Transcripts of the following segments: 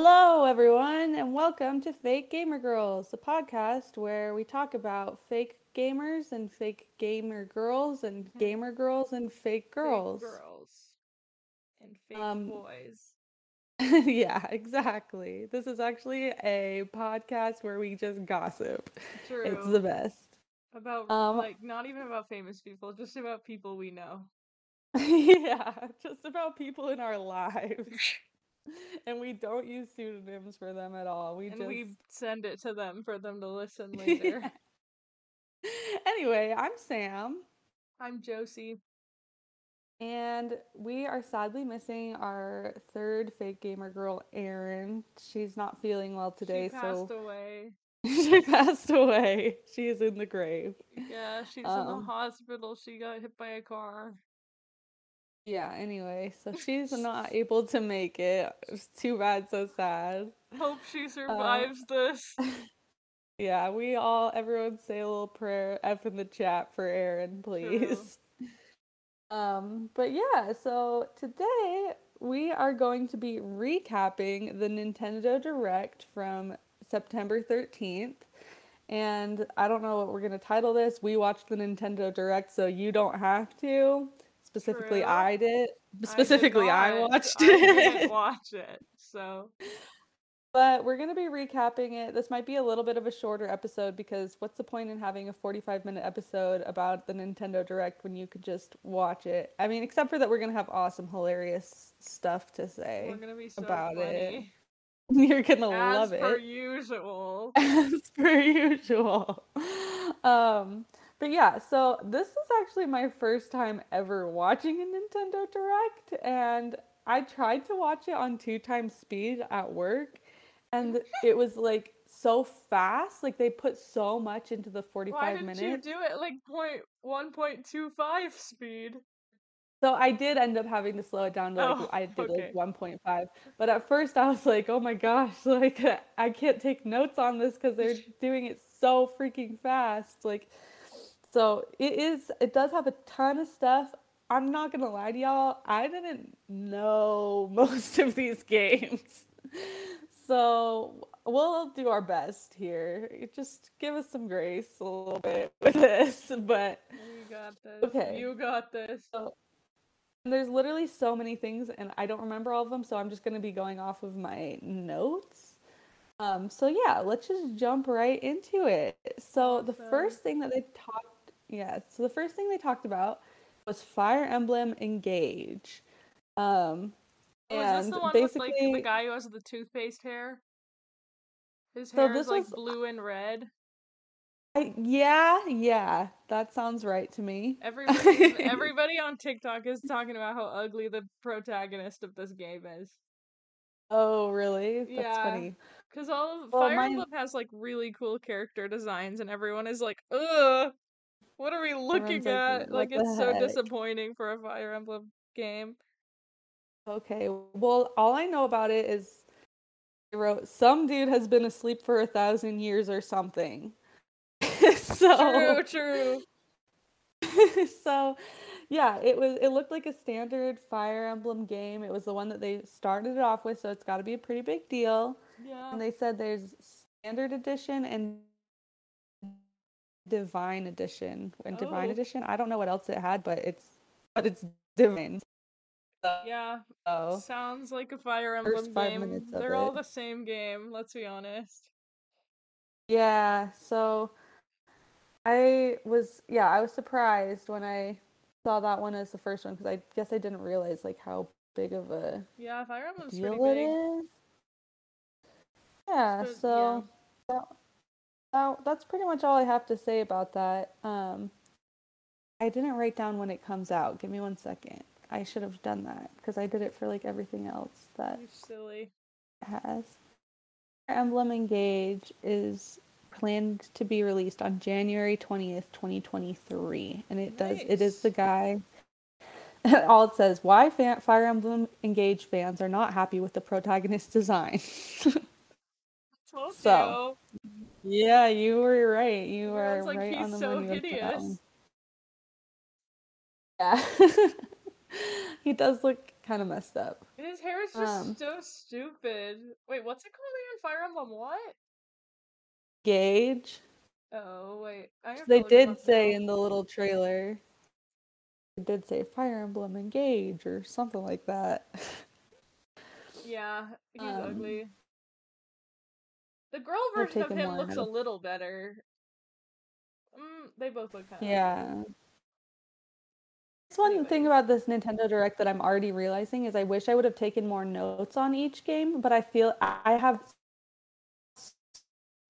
Hello, everyone, and welcome to Fake Gamer Girls, the podcast where we talk about fake gamers and fake gamer girls and gamer girls and fake girls. Fake girls and fake Um, boys. yeah, exactly. This is actually a podcast where we just gossip. True. It's the best. about Um, like not even about famous people, just about people we know. yeah, just about people in our lives. And we don't use pseudonyms for them at all. We and just we send it to them for them to listen later. Anyway, I'm Sam. I'm Josie. And we are sadly missing our third fake gamer girl, Erin. She's not feeling well today, she passed so away. she passed away. She is in the grave. Yeah, she's in the Um, hospital. She got hit by a car. Yeah, anyway, so she's not able to make it. It's too bad, so sad. Hope she Uh, survives this. Yeah, we all, everyone say a little prayer F in the chat for Erin, please. Um, but yeah, so today we are going to be recapping the Nintendo Direct from September 13th. And I don't know what we're going to title this. We watched the Nintendo Direct, so you don't have to. Specifically, True. I did. I did Specifically, I, watched I it. watch it. So But we're going to be recapping it. This might be a little bit of a shorter episode because what's the point in having a 45 minute episode about the Nintendo Direct when you could just watch it? I mean, except for that, we're going to have awesome, hilarious stuff to say. we're gonna be so about it. You're going to As love per it. usual. As per usual. Um, but yeah, so this is actually my first time ever watching a Nintendo Direct, and I tried to watch it on two times speed at work, and it was like so fast. Like they put so much into the 45 Why didn't minutes. you do it like point one point two five speed? So I did end up having to slow it down to like Oh, I did okay. like 1.5. But at first I was like, "Oh my gosh, like I can't take notes on this cuz they're doing it so freaking fast." Like so it is it does have a ton of stuff. I'm not going to lie to y'all, I didn't know most of these games. So we'll do our best here. Just give us some grace a little bit with this, but You got this. Okay. You got this. so there's literally so many things, and I don't remember all of them, so I'm just gonna be going off of my notes. Um, so yeah, let's just jump right into it. So the first thing that they talked, yeah, so the first thing they talked about was Fire Emblem Engage. Um, Oh, is and this the one basically, with like the guy who has the toothpaste hair? His So hair this is like was- blue and red. I, yeah, yeah, that sounds right to me. Everybody, everybody on TikTok is talking about how ugly the protagonist of this game is. Oh, really? That's Yeah. funny. Cause all of Well, Fire Emblem has like really cool character designs, and everyone is like, "Ugh, what are we looking Everyone's at?" "What Like it's so heck?" disappointing for a Fire Emblem game. Okay, well, all I know about it is I wrote some dude has been asleep for a thousand years or something. so, True, true. so yeah, it was it looked like a standard Fire Emblem game. It was the one that they started it off with, so it's got to be a pretty big deal. Yeah. And they said there's standard edition and divine edition. And divine Oh. edition, I don't know what else it had, but it's but it's divine. Yeah, So, sounds like a Fire Emblem game. They're all it. the same game, let's be honest. Yeah, so I was yeah, I was surprised when I saw that one as the first one because I guess I didn't realize like how big of a Yeah, Fire Emblem's pretty deal it big. is. Yeah, But, so that, that, that's pretty much all I have to say about that. Um, I didn't write down when it comes out. Give me one second. I should have done that because I did it for like everything else that You silly. has. Fire Emblem Engage is planned to be released on January 20th, 2023. And it does, it is the Nice. guy. All it says, why fan, Fire Emblem Engage fans are not happy with the protagonist design. Told So, yeah, you were right. You were like, right on "He's the so money with that hideous." one. Yeah. he does look kind of messed up. His hair is just Um, so stupid. Wait, what's it called again? Fire Emblem what? Gauge. Oh wait, I They did say now. in the little trailer. It did say Fire Emblem Engage or something like that. Yeah, he's Um, ugly. The girl version of him looks a little better. Mm, they both look kind of Yeah. That's one thing about this Nintendo Direct that I'm already realizing is I wish I would have taken more notes on each game, but I feel I have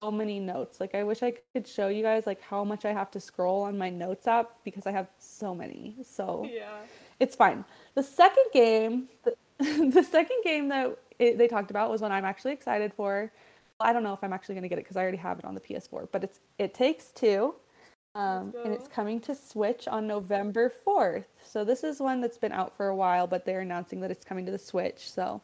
so many notes. Like I wish I could show you guys like how much I have to scroll on my notes app because I have so many. So Yeah. it's fine. The second game, the, the second game that it, they talked about was one I'm actually excited for. I don't know if I'm actually going to get it because I already have it on the PS4, but it's It Takes Two. Um, and it's coming to Switch on November 4th. So this is one that's been out for a while, but they're announcing that it's coming to the Switch. So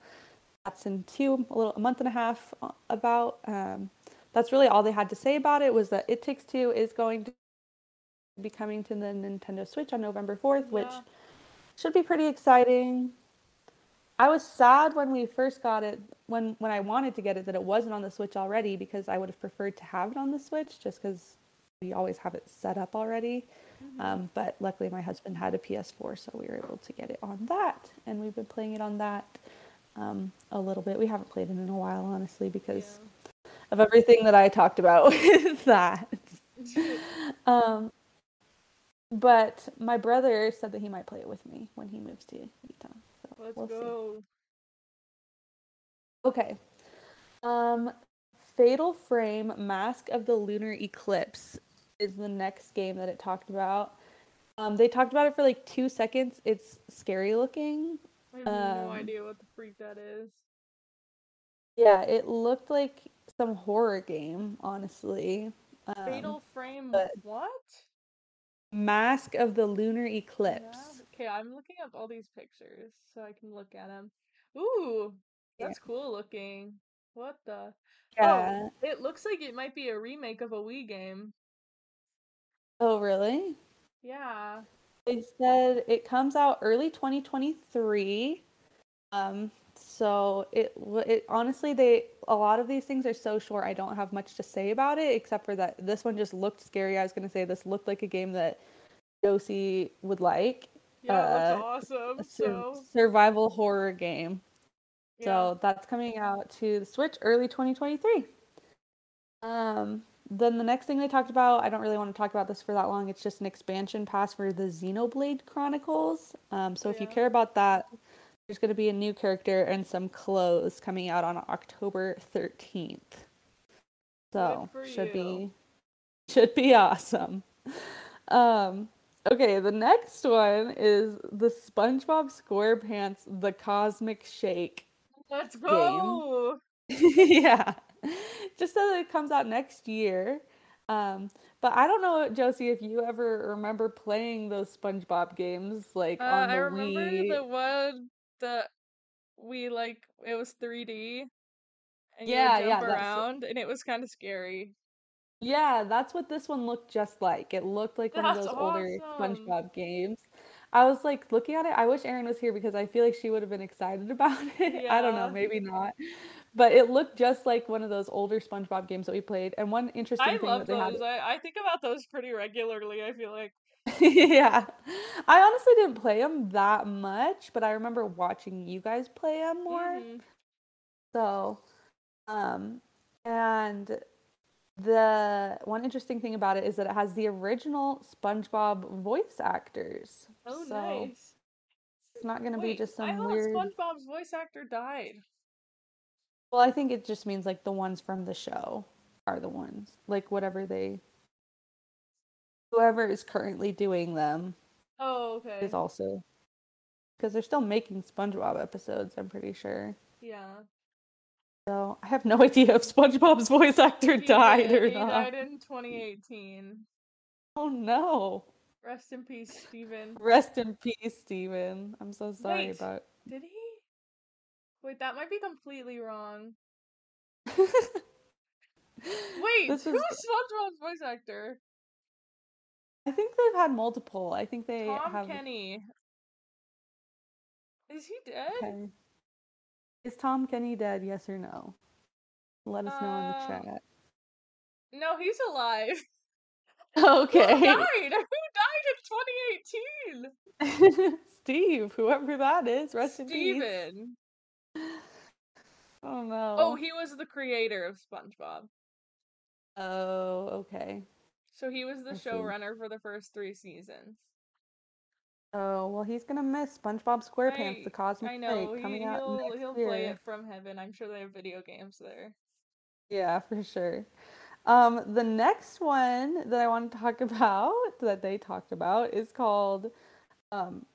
that's in two, a little, a month and a half uh, about. Um, that's really all they had to say about it was that It Takes Two is going to be coming to the Nintendo Switch on November 4th, which Yeah. should be pretty exciting. I was sad when we first got it, when when I wanted to get it, that it wasn't on the Switch already because I would have preferred to have it on the Switch just because we always have it set up already. Mhm. Um, but luckily, my husband had a PS4, so we were able to get it on that, and we've been playing it on that um, a little bit. We haven't played it in a while, honestly, because of everything that I talked about with that. Um, but my brother said that he might play it with me when he moves to Utah. Let's we'll see. go. Okay. Um, Fatal Frame Mask of the Lunar Eclipse is the next game that it talked about. Um, they talked about it for like two seconds. It's scary looking. I have no Um, idea what the freak that is. Yeah, it looked like some horror game, honestly. Um, Fatal Frame what? Mask of the Lunar Eclipse. Okay, I'm looking up all these pictures so I can look at them. Ooh, Yeah. that's cool looking. What the? Yeah. Oh, it looks like it might be a remake of a Wii game. Oh, really? Yeah. They said it comes out early 2023. Um, so it it honestly they a lot of these things are so short. I don't have much to say about it except for that this one just looked scary. I was gonna say this looked like a game that Josie would like. Yeah, Uh, awesome. So, survival horror game. yeah. So that's coming out to the Switch early 2023. Um, then the next thing they talked about, I don't really want to talk about this for that long. It's just an expansion pass for the Xenoblade Chronicles. Um, so Oh, if you care about that, there's going to be a new character and some clothes coming out on October 13th. So should you. be should be awesome. Um, okay, the next one is the SpongeBob SquarePants The Cosmic Shake. Let's go. yeah. Just so that it comes out next year. Um, but I don't know, Josie, if you ever remember playing those SpongeBob games like Uh, on the I remember Wii. the one that we like. It was 3D, and Yeah, you would yeah, jump around, and it was kind of scary. Yeah, that's what this one looked just like. It looked like one of That's those older awesome. SpongeBob games. I was like looking at it. I wish Erin was here because I feel like she would have been excited about it. I don't know, Yeah. maybe not. But it looked just like one of those older SpongeBob games that we played. And one interesting I thing love that they had those. I, I think about those pretty regularly. I feel like. yeah. I honestly didn't play them that much, but I remember watching you guys play them more. Mhm. So, um, and the one interesting thing about it is that it has the original SpongeBob voice actors. Oh, so nice. it's not going to be just I some thought weird. SpongeBob's voice actor died. Well, I think it just means like the ones from the show are the ones, like whatever they, whoever is currently doing them Oh, okay. is also, because they're still making SpongeBob episodes, I'm pretty sure. Yeah. So I have no idea if SpongeBob's voice actor He died did. or He not. died in 2018. Oh no. Rest in peace, Steven. Rest in peace, Steven. I'm so sorry Wait. about. Did he? Wait, that might be completely wrong. Wait, This who's is- SpongeBob's voice actor? I think they've had multiple. I think they Tom have. Kenny. Is he dead? Okay. Is Tom Kenny dead? Yes or no? Let us know in the Uh, chat. No, he's alive. Okay. Who died? Who died in 2018? Steve, whoever that is, rest in peace. Steven. Oh no. Oh, he was the creator of SpongeBob. Oh, okay. So he was the I see. showrunner for the first three seasons. Oh well, he's gonna miss SpongeBob SquarePants: The Cosmic I know. Plate He, coming out he'll next he'll year. play it from heaven. I'm sure they have video games there. Yeah, for sure. Um, the next one that I want to talk about that they talked about is called um,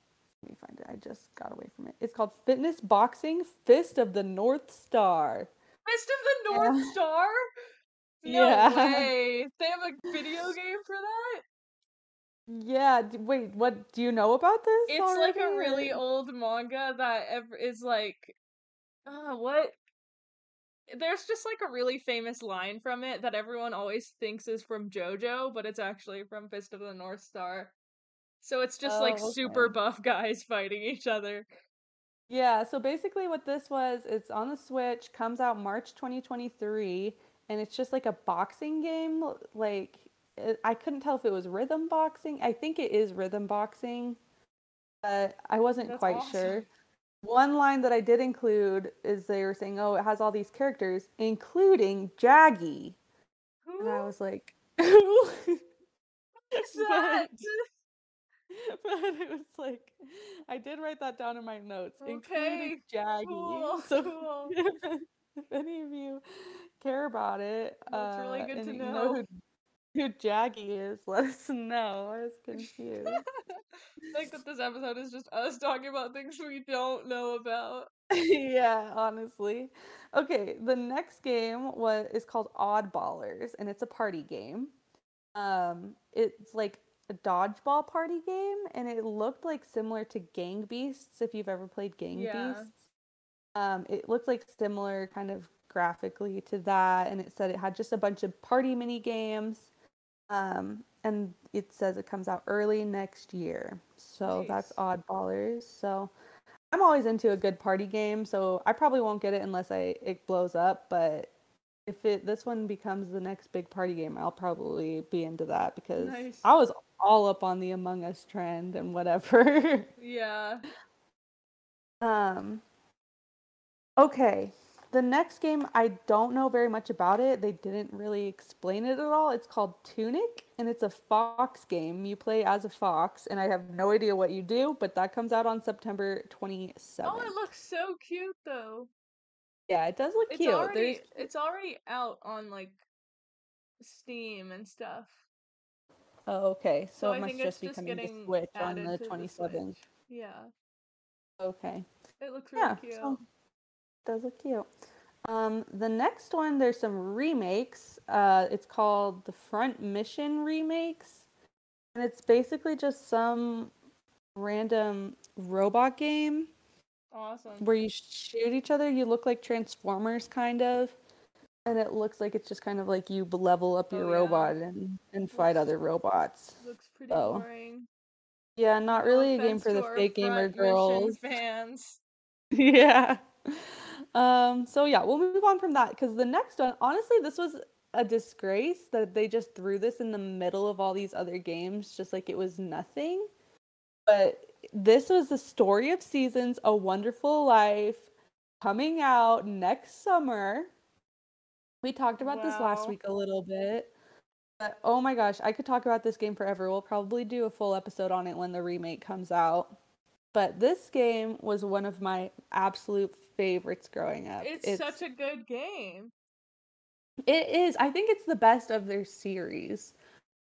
let me find it. I just got away from it. It's called Fitness Boxing Fist of the North Star. Fist of the North Yeah. Star? No Yeah. way. They have a video game for that? Yeah, d- wait, what do you know about this? It's like a really old manga that ev- is like, uh, what? There's just like a really famous line from it that everyone always thinks is from JoJo, but it's actually from Fist of the North Star. So it's just like Oh, super buff guys fighting each other. Yeah, so basically what this was, it's on the Switch, comes out March 2023, and it's just like a boxing game. Like, I couldn't tell if it was rhythm boxing. I think it is rhythm boxing, but I wasn't That's quite awesome. sure. One line that I did include is they were saying, oh, it has all these characters, including Jagi. And I was like, who? is that? but it was like I did write that down in my notes, Okay, including Jagi. cool, So cool. if any of you care about it, That's really uh, good to you know. who, who Jagi is, let us know. I was confused. like that this episode is just us talking about things we don't know about. yeah, honestly. Okay, the next game was is called Oddballers, and it's a party game. Um, it's like a dodgeball party game, and it looked like similar to Gang Beasts. If you've ever played Gang Yeah. Beasts, um, it looked like similar kind of graphically to that, and it said it had just a bunch of party mini games. Um, and it says it comes out early next year. So that's Oddballers. So I'm always into a good party game, so I probably won't get it unless I it blows up, but if it this one becomes the next big party game, I'll probably be into that because Nice. I was all up on the Among Us trend and whatever. Yeah. um okay. The next game I don't know very much about it. They didn't really explain it at all. It's called Tunic and it's a fox game. You play as a fox and I have no idea what you do, but that comes out on September 27th. Oh, it looks so cute though. Yeah, it does look It's cute. already There's it's already out on like Steam and stuff. Oh, okay. So, So it I must just be just coming to Switch on the to the 27th. Switch. Yeah. Okay. It looks really Yeah, cute. so does look cute. Um, the next one, there's some remakes. Uh, it's called the Front Mission remakes, and it's basically just some random robot game Awesome. where you shoot each other. You look like Transformers, kind of, and it looks like it's just kind of like you level up your Oh, yeah. robot and and fight other robots. Looks pretty So, boring. Yeah, not No really a game for the fake gamer girls. fans. yeah. Um, so yeah, we'll move on from that because the next one, honestly, this was a disgrace that they just threw this in the middle of all these other games, just like it was nothing. But this was the story of seasons, A Wonderful Life, coming out next summer. We talked about this last week a little bit. But oh my gosh, I could talk about this game forever. We'll probably do a full episode on it when the remake comes out. But this game was one of my absolute favorites growing up. It's, such a good game. it is. I think it's the best of their series.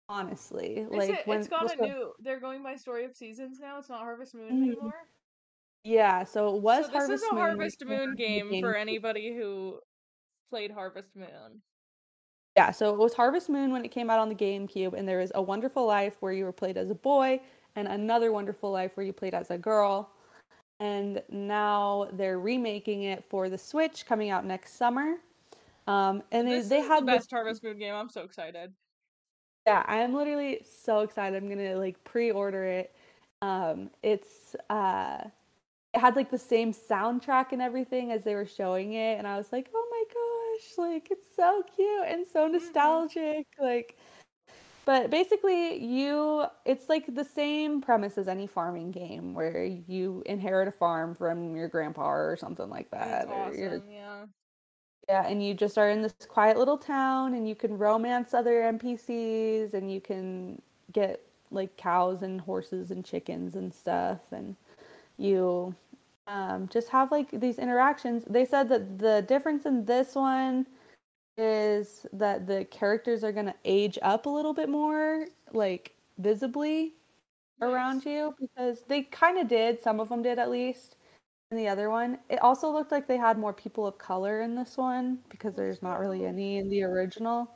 Honestly, Is like it, when it's got a the- new. They're going by story of seasons now. It's not Harvest Moon Mhm. anymore. yeah. So it was so this Harvest is a Moon. Harvest Moon the game for anybody who played Harvest Moon. Yeah, so it was Harvest Moon when it came out on the GameCube, and there was A Wonderful Life where you were played as a boy, and Another Wonderful Life where you played as a girl. And now they're remaking it for the Switch, coming out next summer. Um, and they, This they is had the the- best Harvest Moon game. I'm so excited. Yeah, I'm literally so excited. I'm gonna like pre-order it. Um, it's uh, it had like the same soundtrack and everything as they were showing it and I was like, "Oh my gosh, like it's so cute and so Mm-hmm. nostalgic." Like but basically you it's like the same premise as any farming game where you inherit a farm from your grandpa or something like that your awesome. Yeah. yeah, and you just are in this quiet little town and you can romance other NPCs and you can get like cows and horses and chickens and stuff and you um, just have like these interactions. They said that the difference in this one is that the characters are going to age up a little bit more, like visibly around you because they kind of did, some of them did at least in the other one. It also looked like they had more people of color in this one because there's not really any in the original.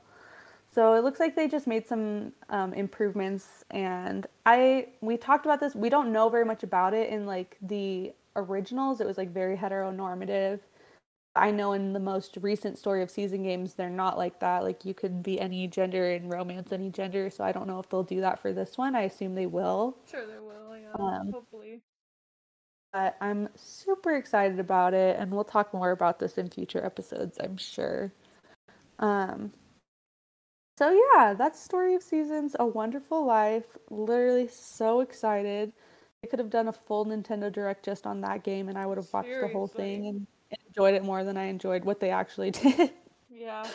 So it looks like they just made some um, improvements, and I we talked about this. We don't know very much about it in like the originals. It was like very heteronormative. I know in the most recent story of season games, they're not like that. Like you could be any gender and romance any gender. So I don't know if they'll do that for this one. I assume they will. Sure, there will. Yeah. Um, Hopefully. But I'm super excited about it, and we'll talk more about this in future episodes, I'm sure. Um, so yeah, that's Story of Seasons, A Wonderful Life. Literally so excited. They could have done a full Nintendo Direct just on that game, and I would have watched the whole thing and enjoyed it more than I enjoyed what they actually did. Yeah.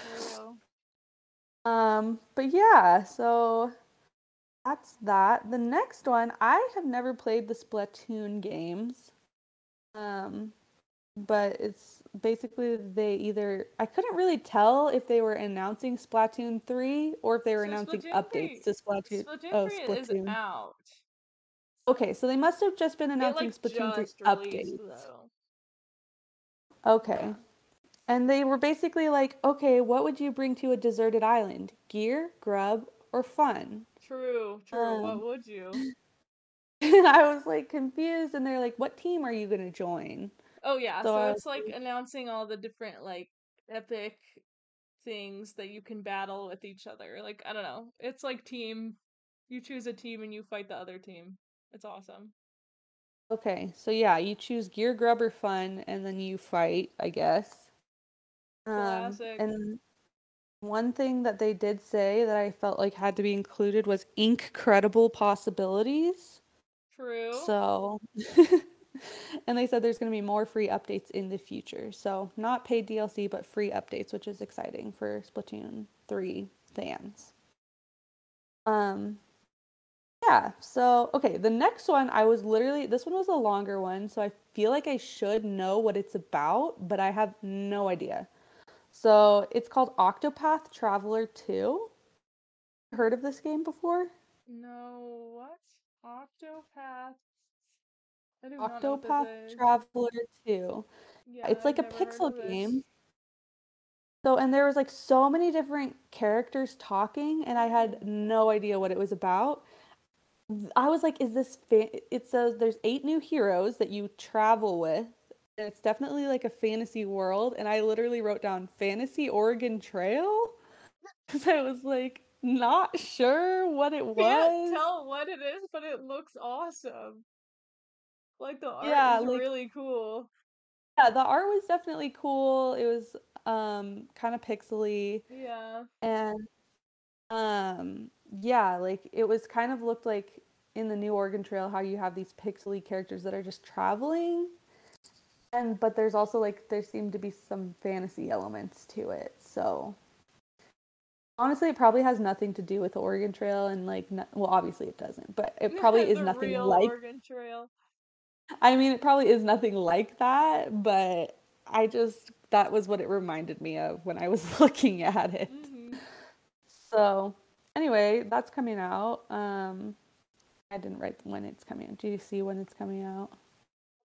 Um, but yeah, so that's that. The next one, I have never played the Splatoon games. Um, but it's basically they either I couldn't really tell if they were announcing Splatoon 3 or if they were So announcing Splatoon updates 3 to Splatoon. Splatoon Oh, 3 is Splatoon. out. Okay, so they must have just been announcing like Splatoon 3 just released updates. though. Okay. And they were basically like, okay, what would you bring to a deserted island? Gear, grub, or fun? True, true. Um, what would you? And I was like confused, and they're like, "What team are you gonna join?" Oh yeah, So so it's like- announcing all the different like epic things that you can battle with each other. Like I don't know. It's like team you choose a team and you fight the other team. It's awesome. Okay, so yeah, you choose gear, grub, or fun, and then you fight, I guess. Um, and one thing that they did say that I felt like had to be included was incredible possibilities. True. So, and they said there's going to be more free updates in the future. So, not paid DLC, but free updates, which is exciting for Splatoon 3 fans. Um, yeah, so okay, the next one I was literally this one was a longer one, so I feel like I should know what it's about, but I have no idea. So, it's called Octopath Traveler 2. Heard of this game before? no, what? Octopath. I do not know what Octopath. Traveler 2. Yeah, it's like a I've heard pixel game. So, and there was like so many different characters talking, and I had no idea what it was about. I was like, is this fa-? It says there's eight new heroes that you travel with, and it's definitely like a fantasy world. And I literally wrote down Fantasy Oregon Trail because I was like not sure what it was. Can't tell what it is, but it looks awesome. Like the art Yeah, is like- really cool. Yeah, the art was definitely cool. It was um kind of pixely. Yeah. And um yeah, like it was kind of looked like in the new Oregon Trail how you have these pixely characters that are just traveling. And but there's also like there seem to be some fantasy elements to it. So honestly, it probably has nothing to do with the Oregon Trail and like no, well obviously it doesn't, but it probably is nothing like Oregon Trail. I mean, it probably is nothing like that, but I just that was what it reminded me of when I was looking at it. hmm So, anyway, that's coming out. Um, I didn't write when it's coming out. Do you see when it's coming out?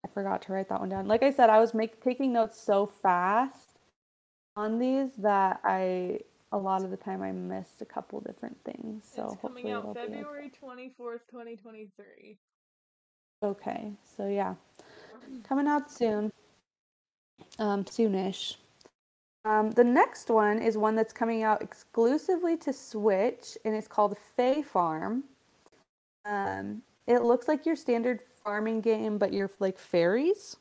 I forgot to write that one down. Like I said, I was make, taking notes so fast on these that I a lot of the time I missed a couple different things. So it's coming out it'll be okay. February 24th, 2023. Okay, so yeah, coming out soon. Um, soonish. Um, the next one is one that's coming out exclusively to Switch, and it's called Fae Farm. Um, it looks like your standard farming game, but you're like fairies.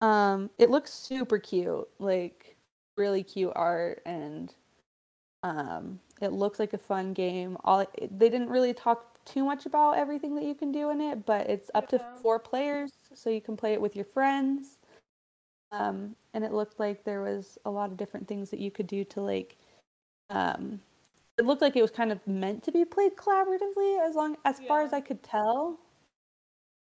Um, it looks super cute, like really cute art, and um, it looks like a fun game. All they didn't really talk too much about everything that you can do in it, but it's up to four players, so you can play it with your friends. Um, and it looked like there was a lot of different things that you could do to like. Um, it looked like it was kind of meant to be played collaboratively, as long as far as I could tell.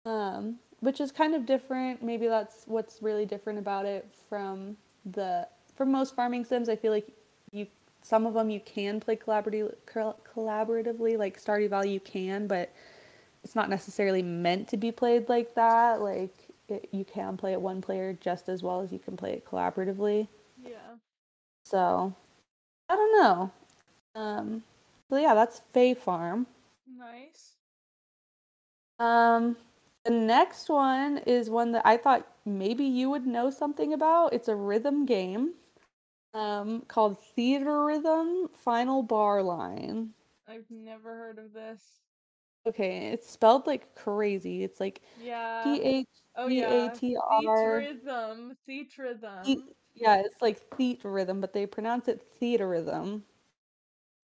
Um, which is kind of different. Maybe that's what's really different about it from the from most farming sims. I feel like you some of them you can play collaboratively, collaboratively like Stardew Valley you can, but it's not necessarily meant to be played like that. Like it, you can play it one player just as well as you can play it collaboratively. Yeah. So I don't know. Um, so yeah, that's Fae Farm. Nice. Um, the next one is one that I thought maybe you would know something about. It's a rhythm game um, called Theatrhythm Final Bar Line. I've never heard of this. Okay, it's spelled like crazy. It's like Yeah. P H oh E yeah. A T R. Theatrhythm. Theatrhythm. The- Yeah, it's like theater rhythm, but they pronounce it theater rhythm.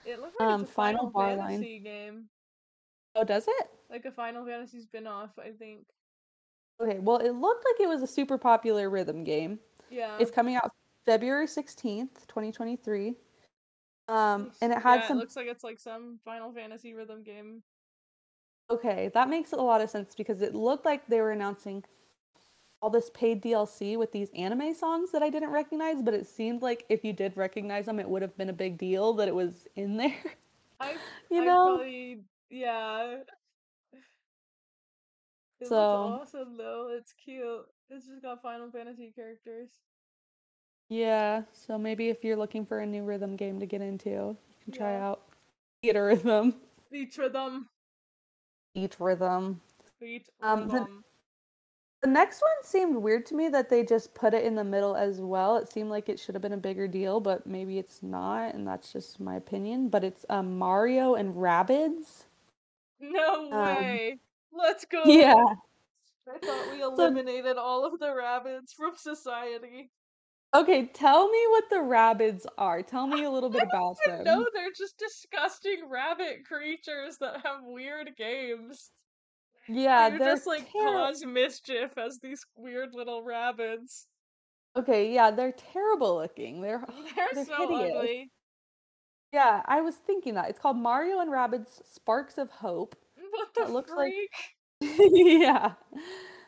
It looks like um, it's a Final Final, Bar line. Fantasy game. Oh, does it? Like a Final Fantasy spin-off, I think. Okay, well, it looked like it was a super popular rhythm game. Yeah. It's coming out February 16th, 2023. Um, and it had yeah, some it looks like it's like some Final Fantasy rhythm game. Okay, that makes a lot of sense because it looked like they were announcing all this paid DLC with these anime songs that I didn't recognize, but it seemed like if you did recognize them, it would have been a big deal that it was in there. I You I know? probably yeah. It So- awesome though. It's cute. It's just got Final Fantasy characters. Yeah, so maybe if you're looking for a new rhythm game to get into, you can try Yeah. out Theater Rhythm. Theatrhythm. Eat Rhythm. Um, the-. The next one seemed weird to me that they just put it in the middle as well. It seemed like it should have been a bigger deal, but maybe it's not, and that's just my opinion. But it's um, Mario and Rabbids. No um, way. Let's go. Yeah. I thought we eliminated all of the rabbits from society. Okay, tell me what the rabbits are. Tell me a little bit about them. No, they're just disgusting rabbit creatures that have weird games. Yeah, they're just like terri- cause mischief as these weird little rabbits. Okay, yeah, they're terrible looking. They're They're, They're so hideous. ugly. yeah. I was thinking that it's called Mario and Rabbids Sparks of Hope. What the It looks like- yeah.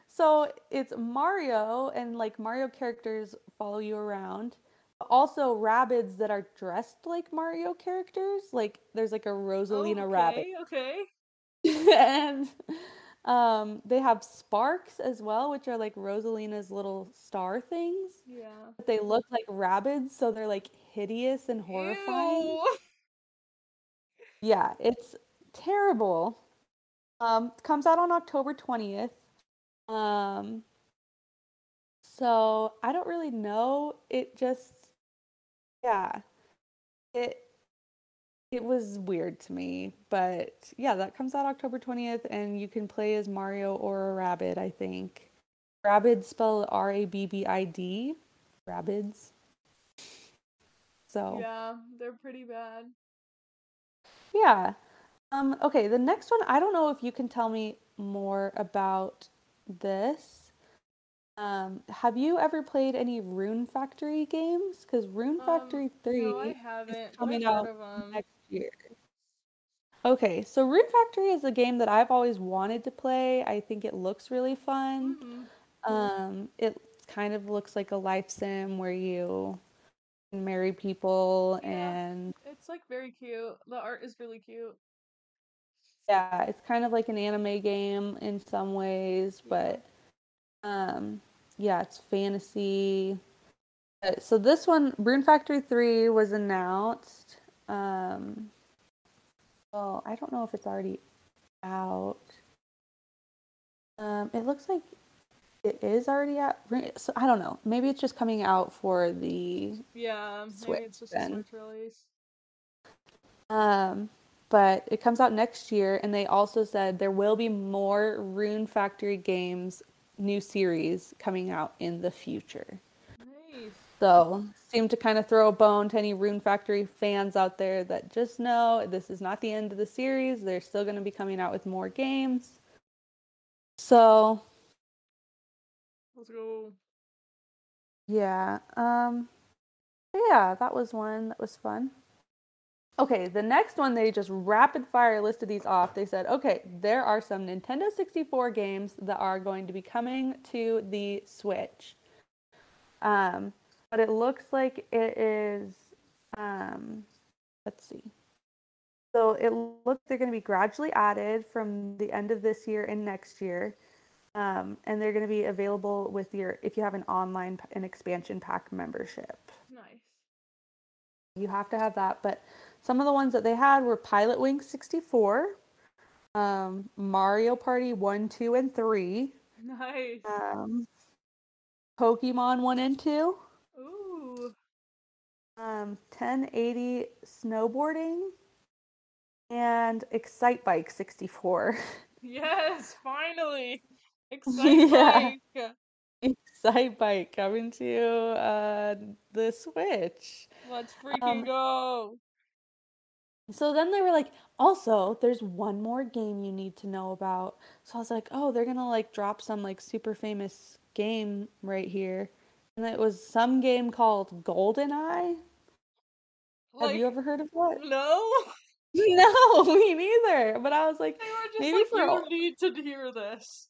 So it's Mario, and like Mario characters follow you around. Also, rabbits that are dressed like Mario characters. Like there's like a Rosalina rabbit, okay, Okay. and um, they have sparks as well, which are like Rosalina's little star things. Yeah. But they look like rabbits, so they're like hideous and horrifying. Ew. Yeah, it's terrible. Um, comes out on October 20th. Um, so I don't really know. It just, yeah, it it was weird to me. But yeah, that comes out October 20th, and you can play as Mario or a rabbit, I think. Rabbids spell R A B B I D. Rabbids. So. Yeah, they're pretty bad. Yeah. Um, okay, the next one, I don't know if you can tell me more about this. Um, have you ever played any Rune Factory games? Because Rune Um, Factory 3 No, I haven't. but coming out heard of 'em. next year. Okay, so Rune Factory is a game that I've always wanted to play. I think it looks really fun. Mhm. Um, it kind of looks like a life sim where you marry people Yeah. and It's like very cute. The art is really cute. Yeah, it's kind of like an anime game in some ways, but um yeah, it's fantasy. Uh, So this one, Rune Factory 3 was announced. Um well, I don't know if it's already out. Um it looks like it is already out. So I don't know. Maybe it's just coming out for the Yeah, Switch it's just then. a Switch release. Um, but it comes out next year. And they also said there will be more Rune Factory games, new series coming out in the future. Nice. So, seem to kind of throw a bone to any Rune Factory fans out there that just know this is not the end of the series. They're still going to be coming out with more games. So, Let's go. yeah. Um yeah, that was one that was fun. Okay, the next one they just rapid fire listed these off. They said, "Okay, there are some Nintendo 64 games that are going to be coming to the Switch." Um but it looks like it is um let's see so it looks they're going to be gradually added from the end of this year and next year um, and they're going to be available with your if you have an online an expansion pack membership Nice. you have to have that but some of the ones that they had were pilot wing 64 um, mario party 1 2 and 3 Nice. um, pokemon 1 and 2 Ooh. Um, 1080 snowboarding and excite bike 64 Yes, finally. Excite Yeah. bike. excite bike coming to uh, the switch Let's freaking Um, go. so then they were like also there's one more game you need to know about so i was like oh they're gonna like drop some like super famous game right here and it was some game called goldeneye? Have you ever heard of that? No. no me neither. But i was like They were just Maybe like, for you need to hear this.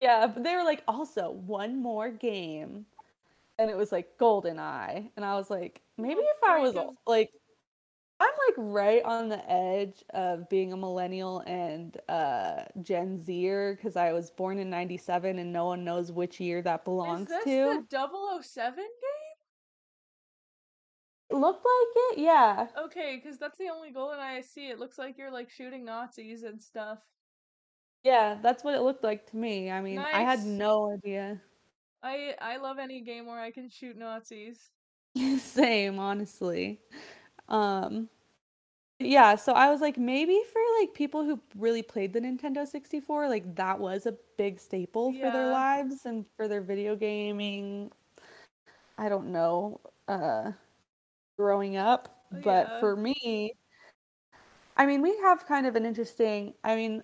Yeah, but they were like, also one more game, and it was like Golden Eye, and I was like, maybe if I was like, like right on the edge of being a millennial and uh Gen Zer because I was born in '97 and no one knows which year that belongs Is this to. the 007 game? It looked like it, yeah. Okay, because that's the only golden eye I see. It looks like you're like shooting Nazis and stuff. Yeah, that's what it looked like to me. I mean, I had no idea. I I love any game where I can shoot Nazis. Same, honestly. Um, yeah, so I was like, maybe for like people who really played the Nintendo 64, like that was a big staple for their lives and for their video gaming. I don't know, uh, growing up. Oh, But yeah. for me, I mean, we have kind of an interesting, I mean,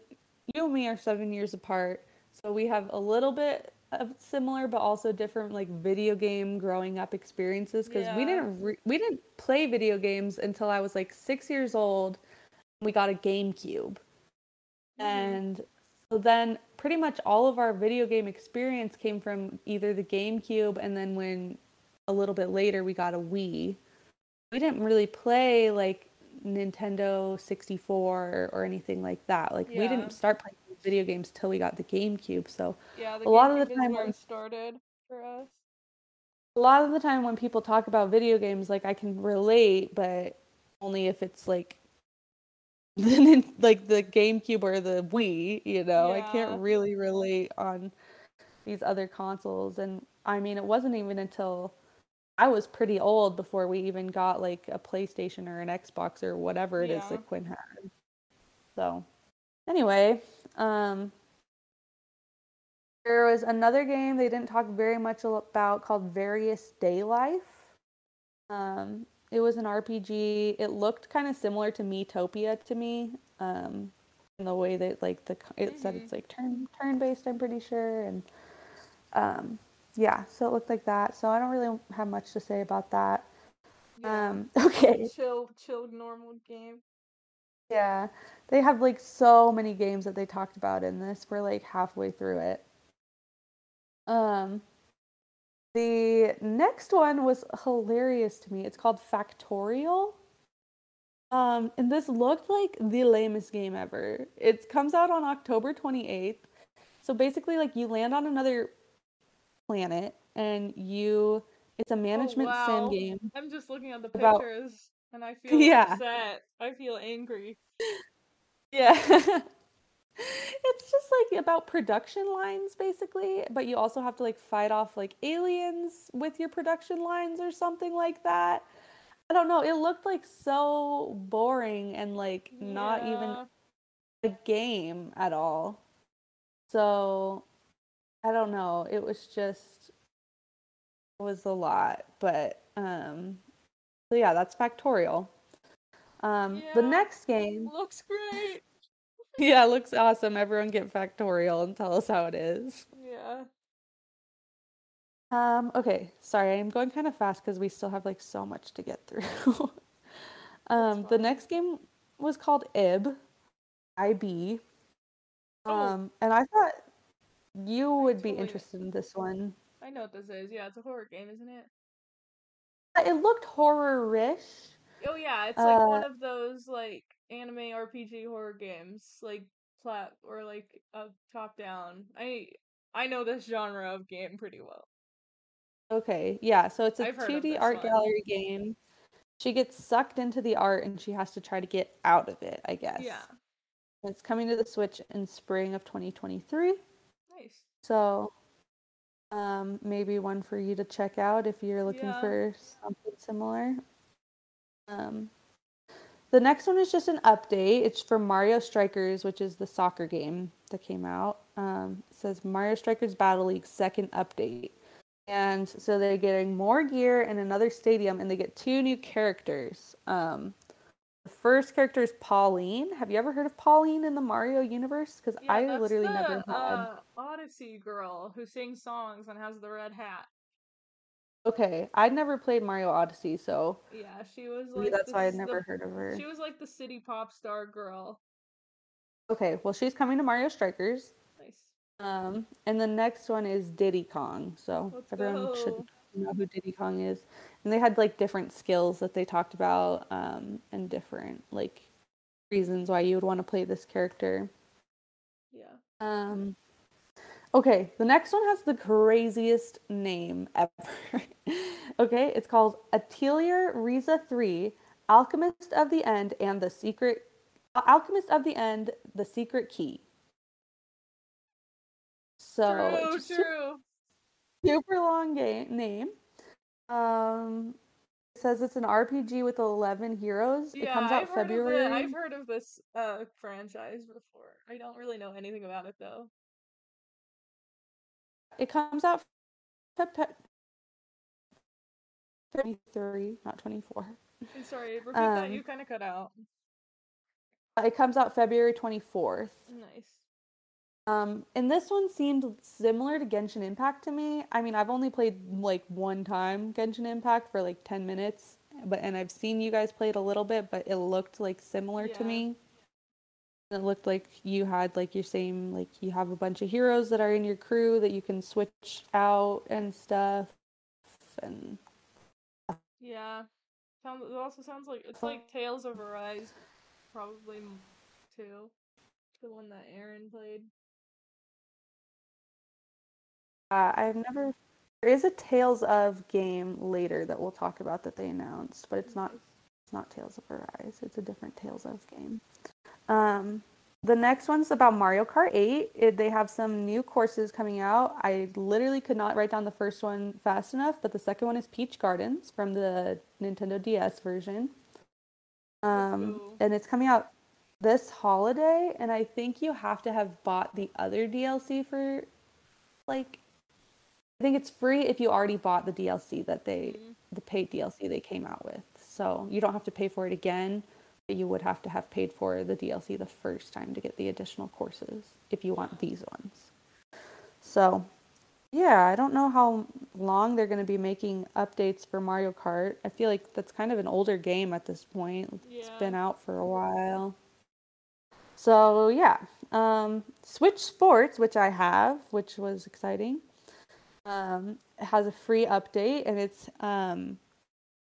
you and me are seven years apart, so we have a little bit of similar but also different like video game growing up experiences because we didn't re- we didn't play video games until I was like six years old. We got a GameCube, Mhm. and so then pretty much all of our video game experience came from either the GameCube and then when a little bit later we got a Wii. We didn't really play like Nintendo 64 or anything like that. Like we didn't start playing video games till we got the GameCube. So Yeah, the a lot of the time when- started for us. a lot of the time when people talk about video games, like I can relate, but only if it's like the like the GameCube or the Wii, you know. I can't really relate on these other consoles. And I mean, it wasn't even until I was pretty old before we even got like a PlayStation or an Xbox or whatever it is Yeah. that Quinn had. So, anyway, um, there was another game they didn't talk very much about called Various Daylife. Um, it was an RPG. It looked kind of similar to Miitopia to me, um, in the way that like the it said it's like turn turn based. I'm pretty sure, and um, yeah, so it looked like that. So I don't really have much to say about that. Yeah. Um, okay, chill, chill, normal game. Yeah, they have like so many games that they talked about in this. We're like halfway through it. Um, the next one was hilarious to me. It's called Factorio. Um, and this looked like the lamest game ever. It comes out on October 28th. So basically, like you land on another planet and you it's a management sim wow. game. I'm just looking at the pictures and I feel Yeah. upset. I feel angry. Yeah. it's just like about production lines basically, but you also have to like fight off like aliens with your production lines or something like that. I don't know. It looked like so boring and like not even a game at all. So I don't know. It was just it was a lot, but um so yeah, that's Factorio. Um the next game Looks great. Yeah, it looks awesome. Everyone get Factorio and tell us how it is. Yeah. Um, okay, sorry, I'm going kind of fast because we still have like so much to get through. um, the next game was called IB, IB. Oh. Um, and I thought you would be totally- interested in this one. I know what this is. Yeah, it's a horror game, isn't it? It looked horror-ish. Oh yeah, it's like one Uh, of those like anime RPG horror games, like plat or like a top down. I I know this genre of game pretty well. Okay, yeah, so it's a I've 2D art one. gallery game. She gets sucked into the art and she has to try to get out of it, I guess. Yeah. It's coming to the Switch in spring of 2023. Nice. So, um, maybe one for you to check out if you're looking Yeah. for something similar. Um, the next one is just an update. It's for Mario Strikers, which is the soccer game that came out. Um, it says Mario Strikers Battle League second update. And so they're getting more gear and another stadium, and they get two new characters. Um, the first character is Pauline. Have you ever heard of Pauline in the Mario universe? Because Yeah, I literally the, never had. uh, Odyssey girl who sings songs and has the red hat. Okay, I'd never played Mario Odyssey, so Yeah, she was like that's why I'd never the- heard of her. She was like the city pop star girl. Okay, well, she's coming to Mario Strikers. Nice. Um, and the next one is Diddy Kong. So Let's everyone should know who Diddy Kong is. And they had like different skills that they talked about, um, and different like reasons why you would want to play this character. Yeah. Um, okay, the next one has the craziest name ever. okay, it's called Atelier Ryza 3, Alchemist of the End and the Secret Alchemist of the End, the Secret Key. So true, true. super long game name. Um, it says it's an RPG with 11 heroes. Yeah, it comes out I've heard February. it. I've heard of this uh franchise before. I don't really know anything about it though. It comes out Feb- Feb- 23, not 24. I'm sorry, repeat that. Um, You kind of cut out. It comes out February 24th. Nice. Um, and this one seemed similar to Genshin Impact to me. I mean, I've only played like one time Genshin Impact for like 10 minutes, but and I've seen you guys play it a little bit, but it looked like similar to me. It looked like you had like your same like you have a bunch of heroes that are in your crew that you can switch out and stuff. And Yeah. Sounds. It also sounds like it's like Tales of Arise, probably too. The one that Aaron played. Uh, I've never. There is a Tales of game later that we'll talk about that they announced, but it's not It's not Tales of Arise. It's a different Tales of game. Um, the next one's about Mario Kart 8. It, they have some new courses coming out. I literally could not write down the first one fast enough, but the second one is Peach Gardens from the Nintendo DS version. Um, and it's coming out this holiday, and I think you have to have bought the other DLC for like I think it's free if you already bought the DLC that they Mhm. the paid DLC they came out with. So you don't have to pay for it again, but you would have to have paid for the DLC the first time to get the additional courses if you want these ones. So, yeah, I don't know how long they're going to be making updates for Mario Kart. I feel like that's kind of an older game at this point. It's been out for a while. So, yeah. Um, Switch Sports, which I have, which was exciting um, has a free update and it's um,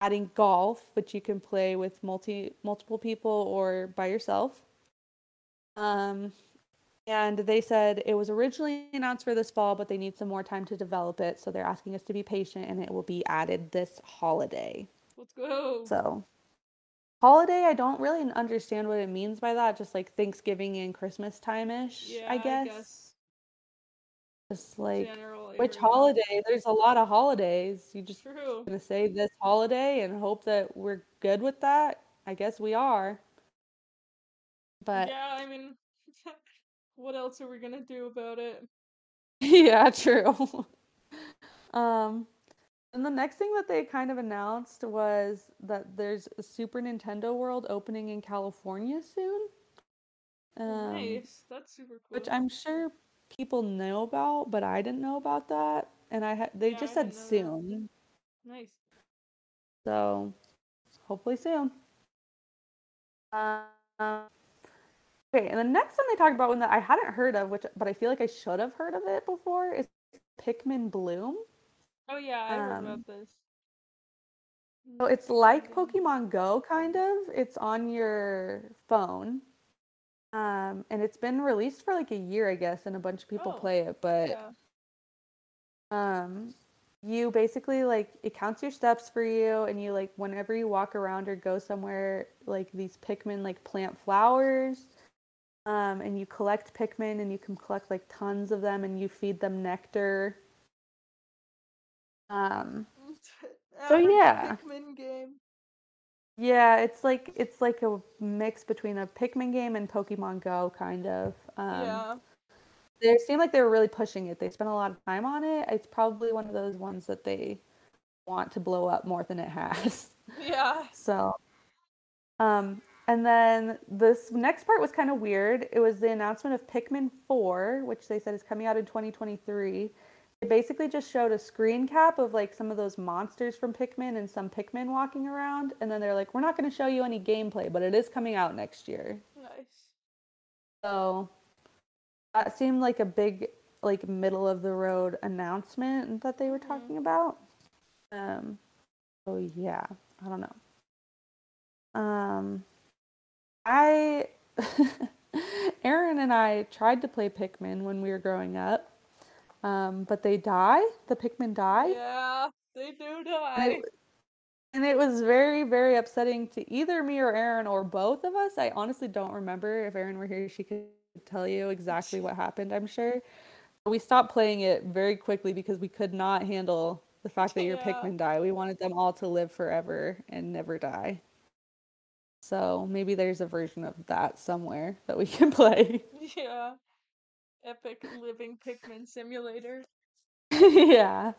adding golf, which you can play with multi multiple people or by yourself. Um, and they said it was originally announced for this fall, but they need some more time to develop it, so they're asking us to be patient, and it will be added this holiday. Let's go. So, holiday, I don't really understand what it means by that. Just like Thanksgiving and Christmas time ish, yeah, I guess. Just like general which area. holiday? There's a lot of holidays. You just True. gonna say this holiday and hope that we're good with that? I guess we are. But Yeah, I mean, what else are we gonna do about it? yeah, true. um, and the next thing that they kind of announced was that there's a Super Nintendo World opening in California soon. Um, nice. That's super cool. which I'm sure people know about, but I didn't know about that. And I ha- they Yeah, just I said didn't that. soon, Nice. so hopefully soon. Um, okay, and the next one they talked about one that I hadn't heard of, which but I feel like I should have heard of it before, is Pikmin Bloom. Oh yeah, I heard Um, about this. So it's like Pokemon Go, kind of. It's on your phone. Um, and it's been released for like a year, I guess, and a bunch of people Oh, play it. But Yeah. um, you basically like it counts your steps for you, and you like whenever you walk around or go somewhere, like these Pikmin like plant flowers. Um, and you collect Pikmin, and you can collect like tons of them, and you feed them nectar. Um, So, yeah. Pikmin game. Yeah, it's like it's like a mix between a Pikmin game and Pokemon Go, kind of. Um, yeah. They seem like they were really pushing it. They spent a lot of time on it. It's probably one of those ones that they want to blow up more than it has. Yeah. So, um, and then this next part was kind of weird. It was the announcement of Pikmin 4, which they said is coming out in 2023. Basically just showed a screen cap of like some of those monsters from Pikmin and some Pikmin walking around. And then they're like, we're not going to show you any gameplay, but it is coming out next year. Nice. So that seemed like a big, like middle of the road announcement that they were Mhm. talking about. Um, so yeah, I don't know. Um, I, Aaron and I tried to play Pikmin when we were growing up, um, but they die. The Pikmin die. Yeah, they do And die. it, and it was very, very upsetting to either me or Aaron or both of us. I honestly don't remember. If Aaron were here, she could tell you exactly what happened, I'm sure. We stopped playing it very quickly because we could not handle the fact that your Yeah. Pikmin die. We wanted them all to live forever and never die. So maybe there's a version of that somewhere that we can play. Yeah. Epic living Pikmin simulator. yeah.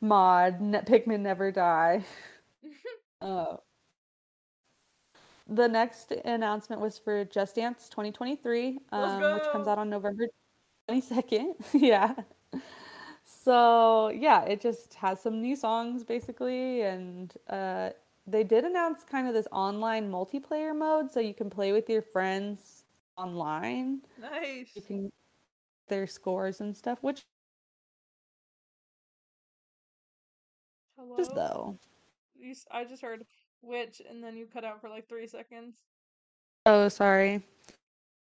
Mod, ne- Pikmin never die. Uh, the next announcement was for Just Dance 2023, um, which comes out on November 22nd. yeah. So, yeah, it just has some new songs basically. And uh, they did announce kind of this online multiplayer mode so you can play with your friends online. Nice. You can their scores and stuff, which Hello? though. You I just heard which, and then you cut out for like three seconds. Oh, sorry.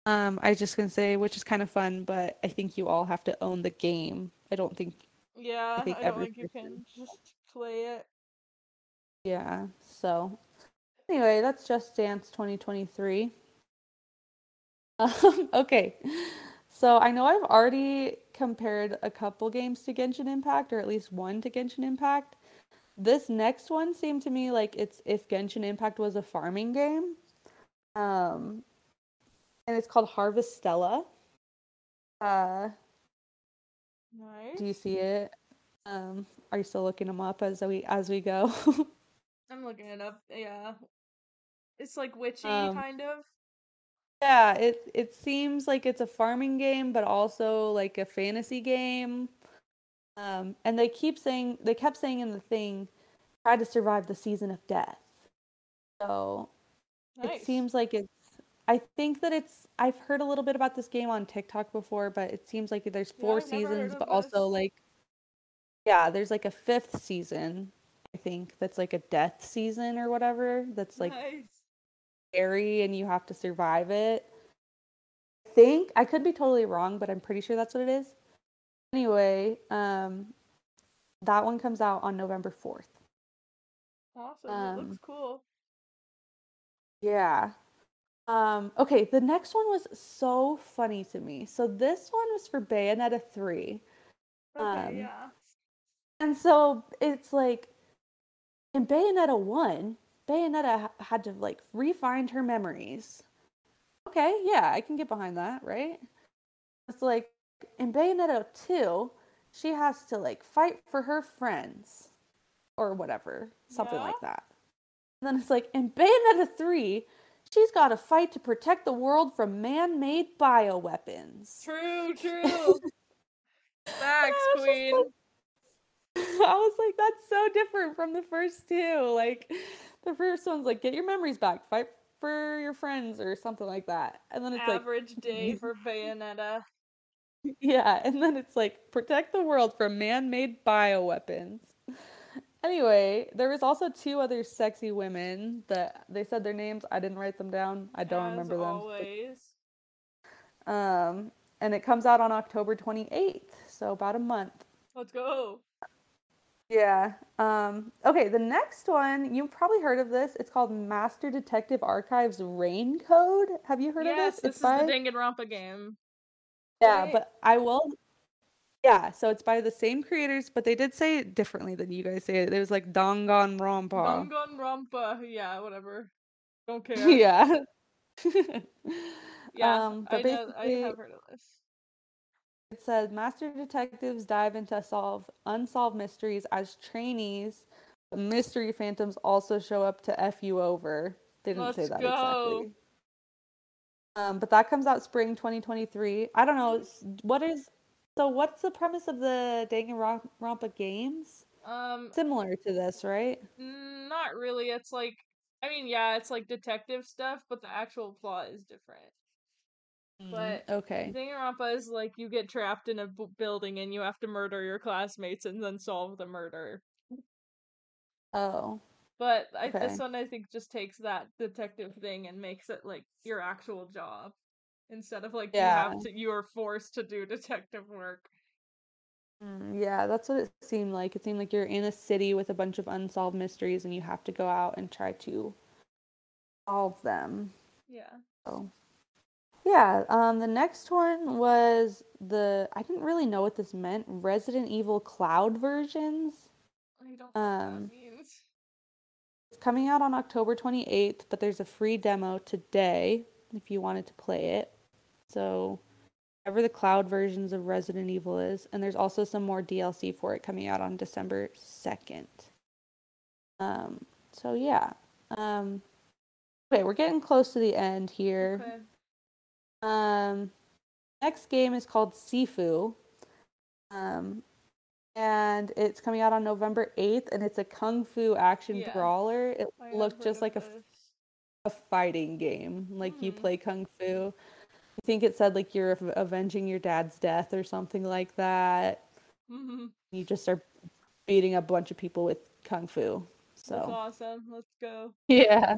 Um, I was just gonna say, which is kind of fun, but I think you all have to own the game. I don't think, Yeah, I, think don't every think you can just play it. yeah. So, anyway, that's Just Dance 2023. Um, okay. So I know I've already compared a couple games to Genshin Impact, or at least one to Genshin Impact. This next one seemed to me like it's if Genshin Impact was a farming game. Um, and it's called Harvestella. Uh, Nice. do you see it? Um, are you still looking them up as we as we go? I'm looking it up. Yeah. It's like witchy, Um, kind of. Yeah, it it seems like it's a farming game, but also like a fantasy game. Um, and they keep saying they kept saying in the thing, try to survive the season of death. So Nice. it seems like it's. I think that it's. I've heard a little bit about this game on TikTok before, but it seems like there's four heard seasons, but also this. like, yeah, there's like a fifth season. I think that's like a death season or whatever. That's like nice. Scary and you have to survive it. I think I could be totally wrong, but I'm pretty sure that's what it is. Anyway, um that one comes out on November 4th. Awesome. it um, looks cool. Yeah. Um okay, the next one was so funny to me. So this one was for Bayonetta 3. Okay, Um, yeah. And so it's like in Bayonetta 1, Bayonetta had to like re-find her memories. Okay, yeah, I can get behind that, right? It's like in Bayonetta 2, she has to like fight for her friends or whatever, something Yeah. like that. And then it's like in Bayonetta 3, she's got to fight to protect the world from man-made bioweapons. True, true. Facts, I was just queen. I was like, that's so different from the first two. Like, the first one's like, get your memories back, fight for your friends, or something like that. And then it's like Average day for Bayonetta. yeah, and then it's like, protect the world from man made bioweapons. Anyway, there was also two other sexy women that they said their names. I didn't write them down. I don't as remember them. always. Um, and it comes out on October 28th, so about a month. Let's go. Yeah. Um, okay, the next one, you've probably heard of this. It's called Master Detective Archives Rain Code. Have you heard yes, of this? this It's is by the Danganronpa game. Yeah, right? but I will Yeah, so it's by the same creators, but they did say it differently than you guys say it. It was like Danganronpa. Danganronpa. Yeah, whatever. Don't care. Yeah. Yeah, Um, I but know. I have heard of this. It said master detectives dive into solve unsolved mysteries as trainees. Mystery phantoms also show up to f you over. They didn't say Let's that go. exactly. Um, but that comes out spring 2023. I don't know. What is so? What's the premise of the Danganronpa games? Um, Similar to this, right? not really. It's like, I mean, yeah, it's like detective stuff, but the actual plot is different. But okay. Danganronpa is like you get trapped in a b- building and you have to murder your classmates and then solve the murder. Oh, But I, Okay. this one I think just takes that detective thing and makes it like your actual job instead of like you have to you are forced to do detective work. Mm, yeah, that's what it seemed like. It seemed like you're in a city with a bunch of unsolved mysteries, and you have to go out and try to solve them. Yeah. So, yeah. Um, the next one was the I didn't really know what this meant. Resident Evil Cloud versions. I don't know what Um, that means. It's coming out on October 28th, but there's a free demo today if you wanted to play it. So, whatever the cloud versions of Resident Evil is, and there's also some more DLC for it coming out on December 2nd. Um, so yeah. Um, okay, we're getting close to the end here. Okay. Um, next game is called Sifu. Um, and it's coming out on November 8th, and it's a kung fu action Yeah. brawler. It I looked just like a, this. a fighting game, like you Mhm. play kung fu. I think it said like you're avenging your dad's death or something like that. Mhm. You just are beating a bunch of people with kung fu. So That's So awesome. Let's go. yeah,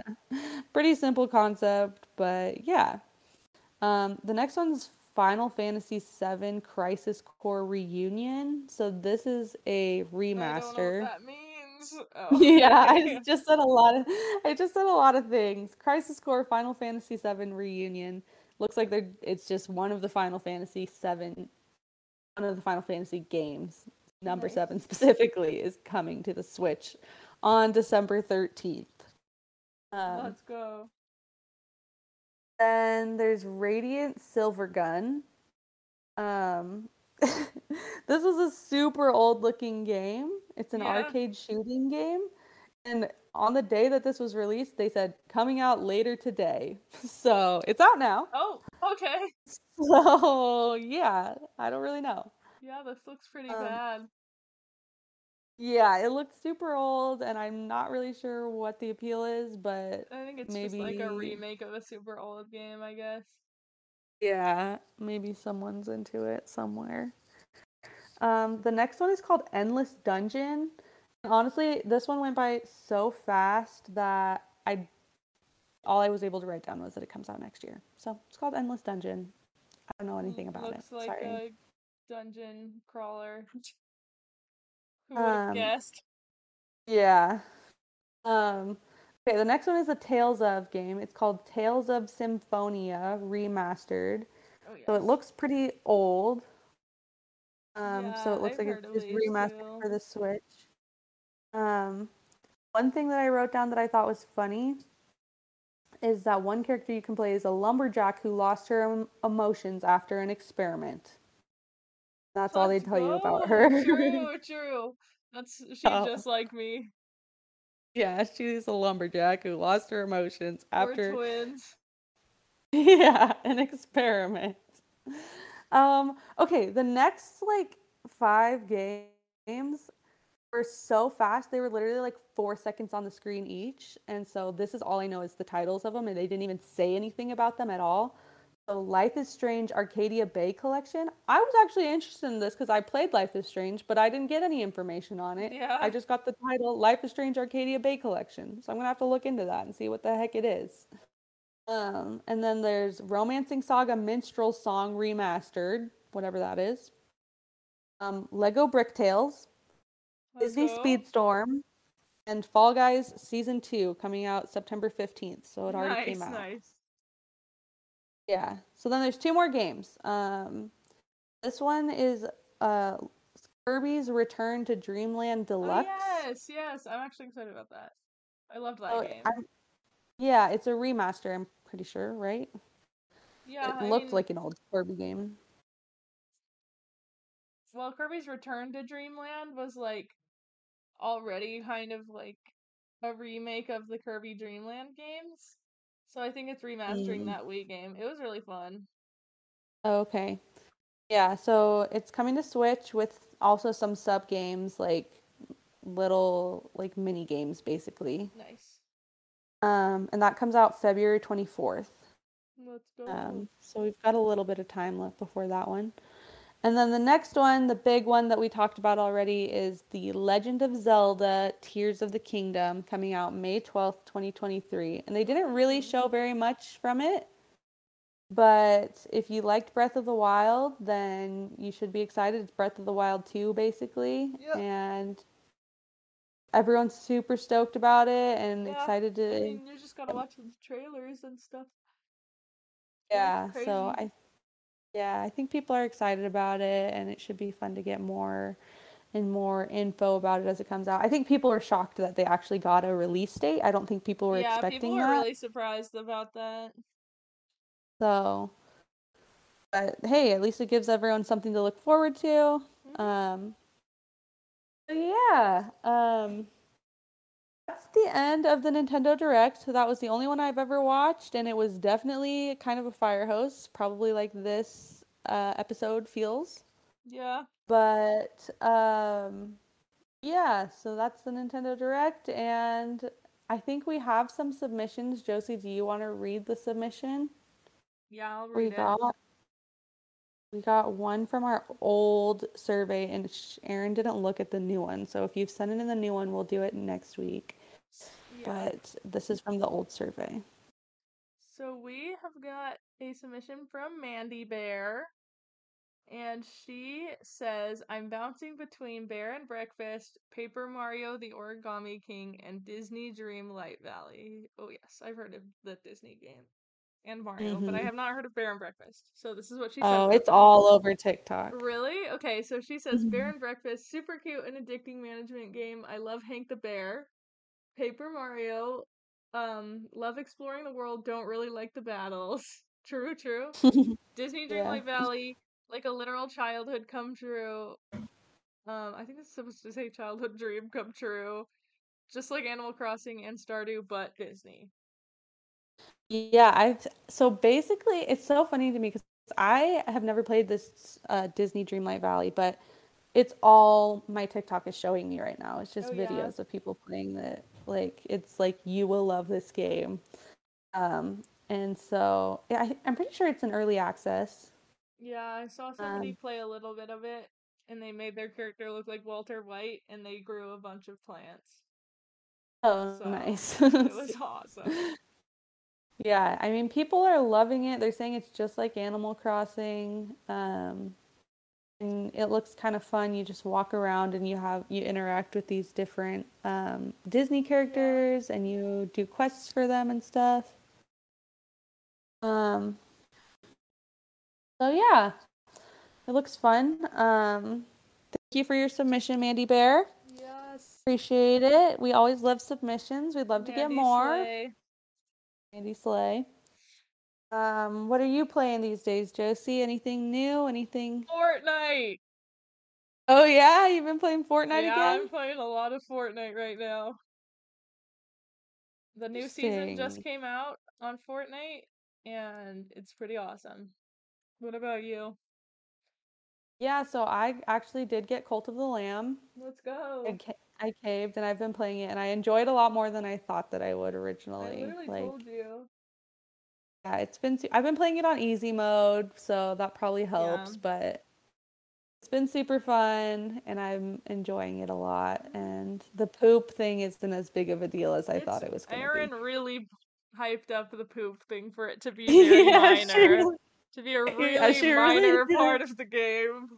pretty simple concept, but yeah. Um, the next one's Final Fantasy VII Crisis Core Reunion. So this is a I don't know remaster. what that means. Oh, Yeah. I just said a lot of I just said a lot of things. Crisis Core Final Fantasy VII Reunion looks like they're it's just one of the Final Fantasy VII one of the Final Fantasy games. Number Nice. 7 specifically is coming to the Switch on December 13th. Um, Let's go. Then there's Radiant Silvergun. Um, this is a super old looking game. It's an Yeah. arcade shooting game. And on the day that this was released, they said coming out later today. So it's out now. Oh, okay. So yeah, I don't really know. Yeah, this looks pretty Um, bad. Yeah, it looks super old, and I'm not really sure what the appeal is, but I think it's just like a maybe- remake of a super old game, I guess. Yeah, maybe someone's into it somewhere. Um, the next one is called Endless Dungeon. And honestly, this one went by so fast that I all I was able to write down was that it comes out next year. So it's called Endless Dungeon. I don't know anything about Looks it. like Sorry. a dungeon crawler. Who would have Um, guessed? Yeah. Um, okay, the next one is a Tales of game. It's called Tales of Symphonia Remastered. Oh, yes. So it looks pretty old. Um, so it looks I've like it's just remastered too. for the Switch. Um, one thing that I wrote down that I thought was funny is that one character you can play is a lumberjack who lost her emotions after an experiment. That's all they Let's tell you about her. True, true. That's she's Oh. just like me. yeah, she's a lumberjack who lost her emotions We're after twins. yeah, an experiment. Um, okay, the next like five games were so fast. They were literally like four seconds on the screen each. And so this is all I know is the titles of them, and they didn't even say anything about them at all. So Life is Strange Arcadia Bay Collection. I was actually interested in this because I played Life is Strange, but I didn't get any information on it. Yeah. I just got the title Life is Strange Arcadia Bay Collection. So I'm gonna have to look into that and see what the heck it is. Um, and then there's Romancing Saga Minstrel Song Remastered, whatever that is. Um, Lego Brick Tales, Let's Disney go. Speedstorm, and Fall Guys Season 2 coming out September 15th. So it already nice, came out. nice. Yeah. So then there's two more games. Um, this one is uh, Kirby's Return to Dreamland Deluxe. Oh, yes, yes. I'm actually excited about that. I loved that Oh, game. I'm- yeah, it's a remaster, I'm pretty sure, right? yeah, it I looked mean, like an old Kirby game. well, Kirby's Return to Dreamland was like already kind of like a remake of the Kirby Dreamland games. So I think it's remastering Mm. that Wii game. It was really fun. Okay. Yeah, so it's coming to Switch with also some sub games, like little like mini games basically. Nice. Um, and that comes out February 24th. Let's go. Um, so we've got a little bit of time left before that one. And then the next one, the big one that we talked about already, is The Legend of Zelda Tears of the Kingdom coming out May 12th, 2023. And they didn't really show very much from it. But if you liked Breath of the Wild, then you should be excited. It's Breath of the Wild 2, basically. Yep. And everyone's super stoked about it and Yeah, excited to. I mean, you just gotta watch the trailers and stuff. Yeah, so I yeah, I think people are excited about it and it should be fun to get more and more info about it as it comes out. I think people are shocked that they actually got a release date. I don't think people were yeah, expecting people were that. really surprised about that. So but hey, at least it gives everyone something to look forward to. Mhm. Um so yeah, um that's the end of the Nintendo Direct. So that was the only one I've ever watched, and it was definitely kind of a fire hose, probably like this uh, episode feels. Yeah. But um, yeah, so that's the Nintendo Direct, and I think we have some submissions. Josie, do you want to read the submission? Yeah, I'll We read it. got we got one from our old survey, and Aaron didn't look at the new one. So if you've sent it in the new one, we'll do it next week. Yeah. But this is from the old survey. So we have got a submission from Mandy Bear. And she says, I'm bouncing between Bear and Breakfast, Paper Mario the Origami King, and Disney Dream Light Valley. Oh, yes, I've heard of the Disney game and Mario, but I Mhm. have not heard of Bear and Breakfast. So this is what she said. Oh, it's all over TikTok. Really? Okay, so she says Bear Mhm. and Breakfast, super cute and addicting management game. I love Hank the Bear. Paper Mario, um, love exploring the world, don't really like the battles. True, true. Disney Yeah. Valley, like a literal childhood come true. Um, I think it's supposed to say childhood dream come true. Just like Animal Crossing and Stardew, but Disney. Yeah, I've so basically it's so funny to me because I have never played this uh, Disney Dreamlight Valley, but it's all my TikTok is showing me right now. It's just Oh, yeah. videos of people playing it. like it's like you will love this game. Um, and so yeah, I, I'm pretty sure it's an early access. Yeah, I saw somebody Um, play a little bit of it, and they made their character look like Walter White, and they grew a bunch of plants. Oh, So, nice. It was awesome. Yeah, I mean, people are loving it. They're saying it's just like Animal Crossing. Um, and it looks kind of fun. You just walk around and you have you interact with these different um, Disney characters and you do quests for them and stuff. Um, so yeah. It looks fun. Um, thank you for your submission, Mandy Bear. Yes. Appreciate it. We always love submissions. We'd love to get more. Slay. Mandy Slay. Um, what are you playing these days, Josie? Anything new? Anything? Fortnite. Oh yeah, you've been playing Fortnite yeah, again. I'm playing a lot of Fortnite right now. The new season just came out on Fortnite, and it's pretty awesome. What about you? Yeah, so I actually did get Cult of the Lamb. Let's go. Ca- I caved and I've been playing it and I enjoyed it a lot more than I thought that I would I originally. literally Like, told you. yeah, it's been su- I've been playing it on easy mode, so that probably helps, Yeah. but it's been super fun and I'm enjoying it a lot. And the poop thing isn't as big of a deal as I thought it was going Aaron to really hyped up the poop thing for it to be Yeah, minor, really- to be a Yeah, really really minor did. part of the game.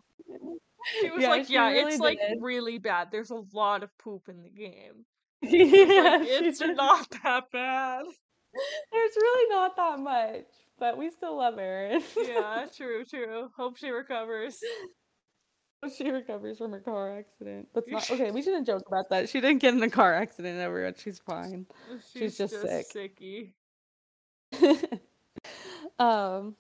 She was Yeah, like, she "Yeah, really it's like really bad. There's a lot of poop in the game. Yeah, Like, it's did. not that bad." There's really not that much, but we still love Erin. Yeah, true, true. Hope she recovers. She recovers from her car accident. That's not okay. We shouldn't joke about that. She didn't get in a car accident, everyone. She's fine. She's, just sick. sicky. um,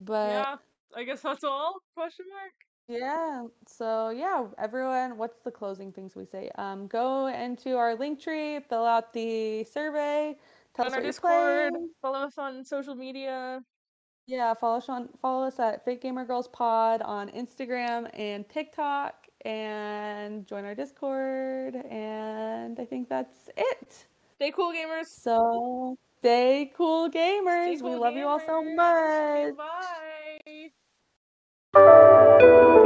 but yeah, I guess that's all. Question mark. yeah, so yeah, everyone, what's the closing things we say? Um, go into our link tree, fill out the survey, tell On us our Discord, follow us on social media. Yeah, follow us on follow us at Fake Gamer Girls Pod on Instagram and TikTok, and join our Discord. And I think that's it. Stay cool, gamers. So stay cool, gamers. Stay we cool, love you all so gamers. much. Goodbye. Thank you.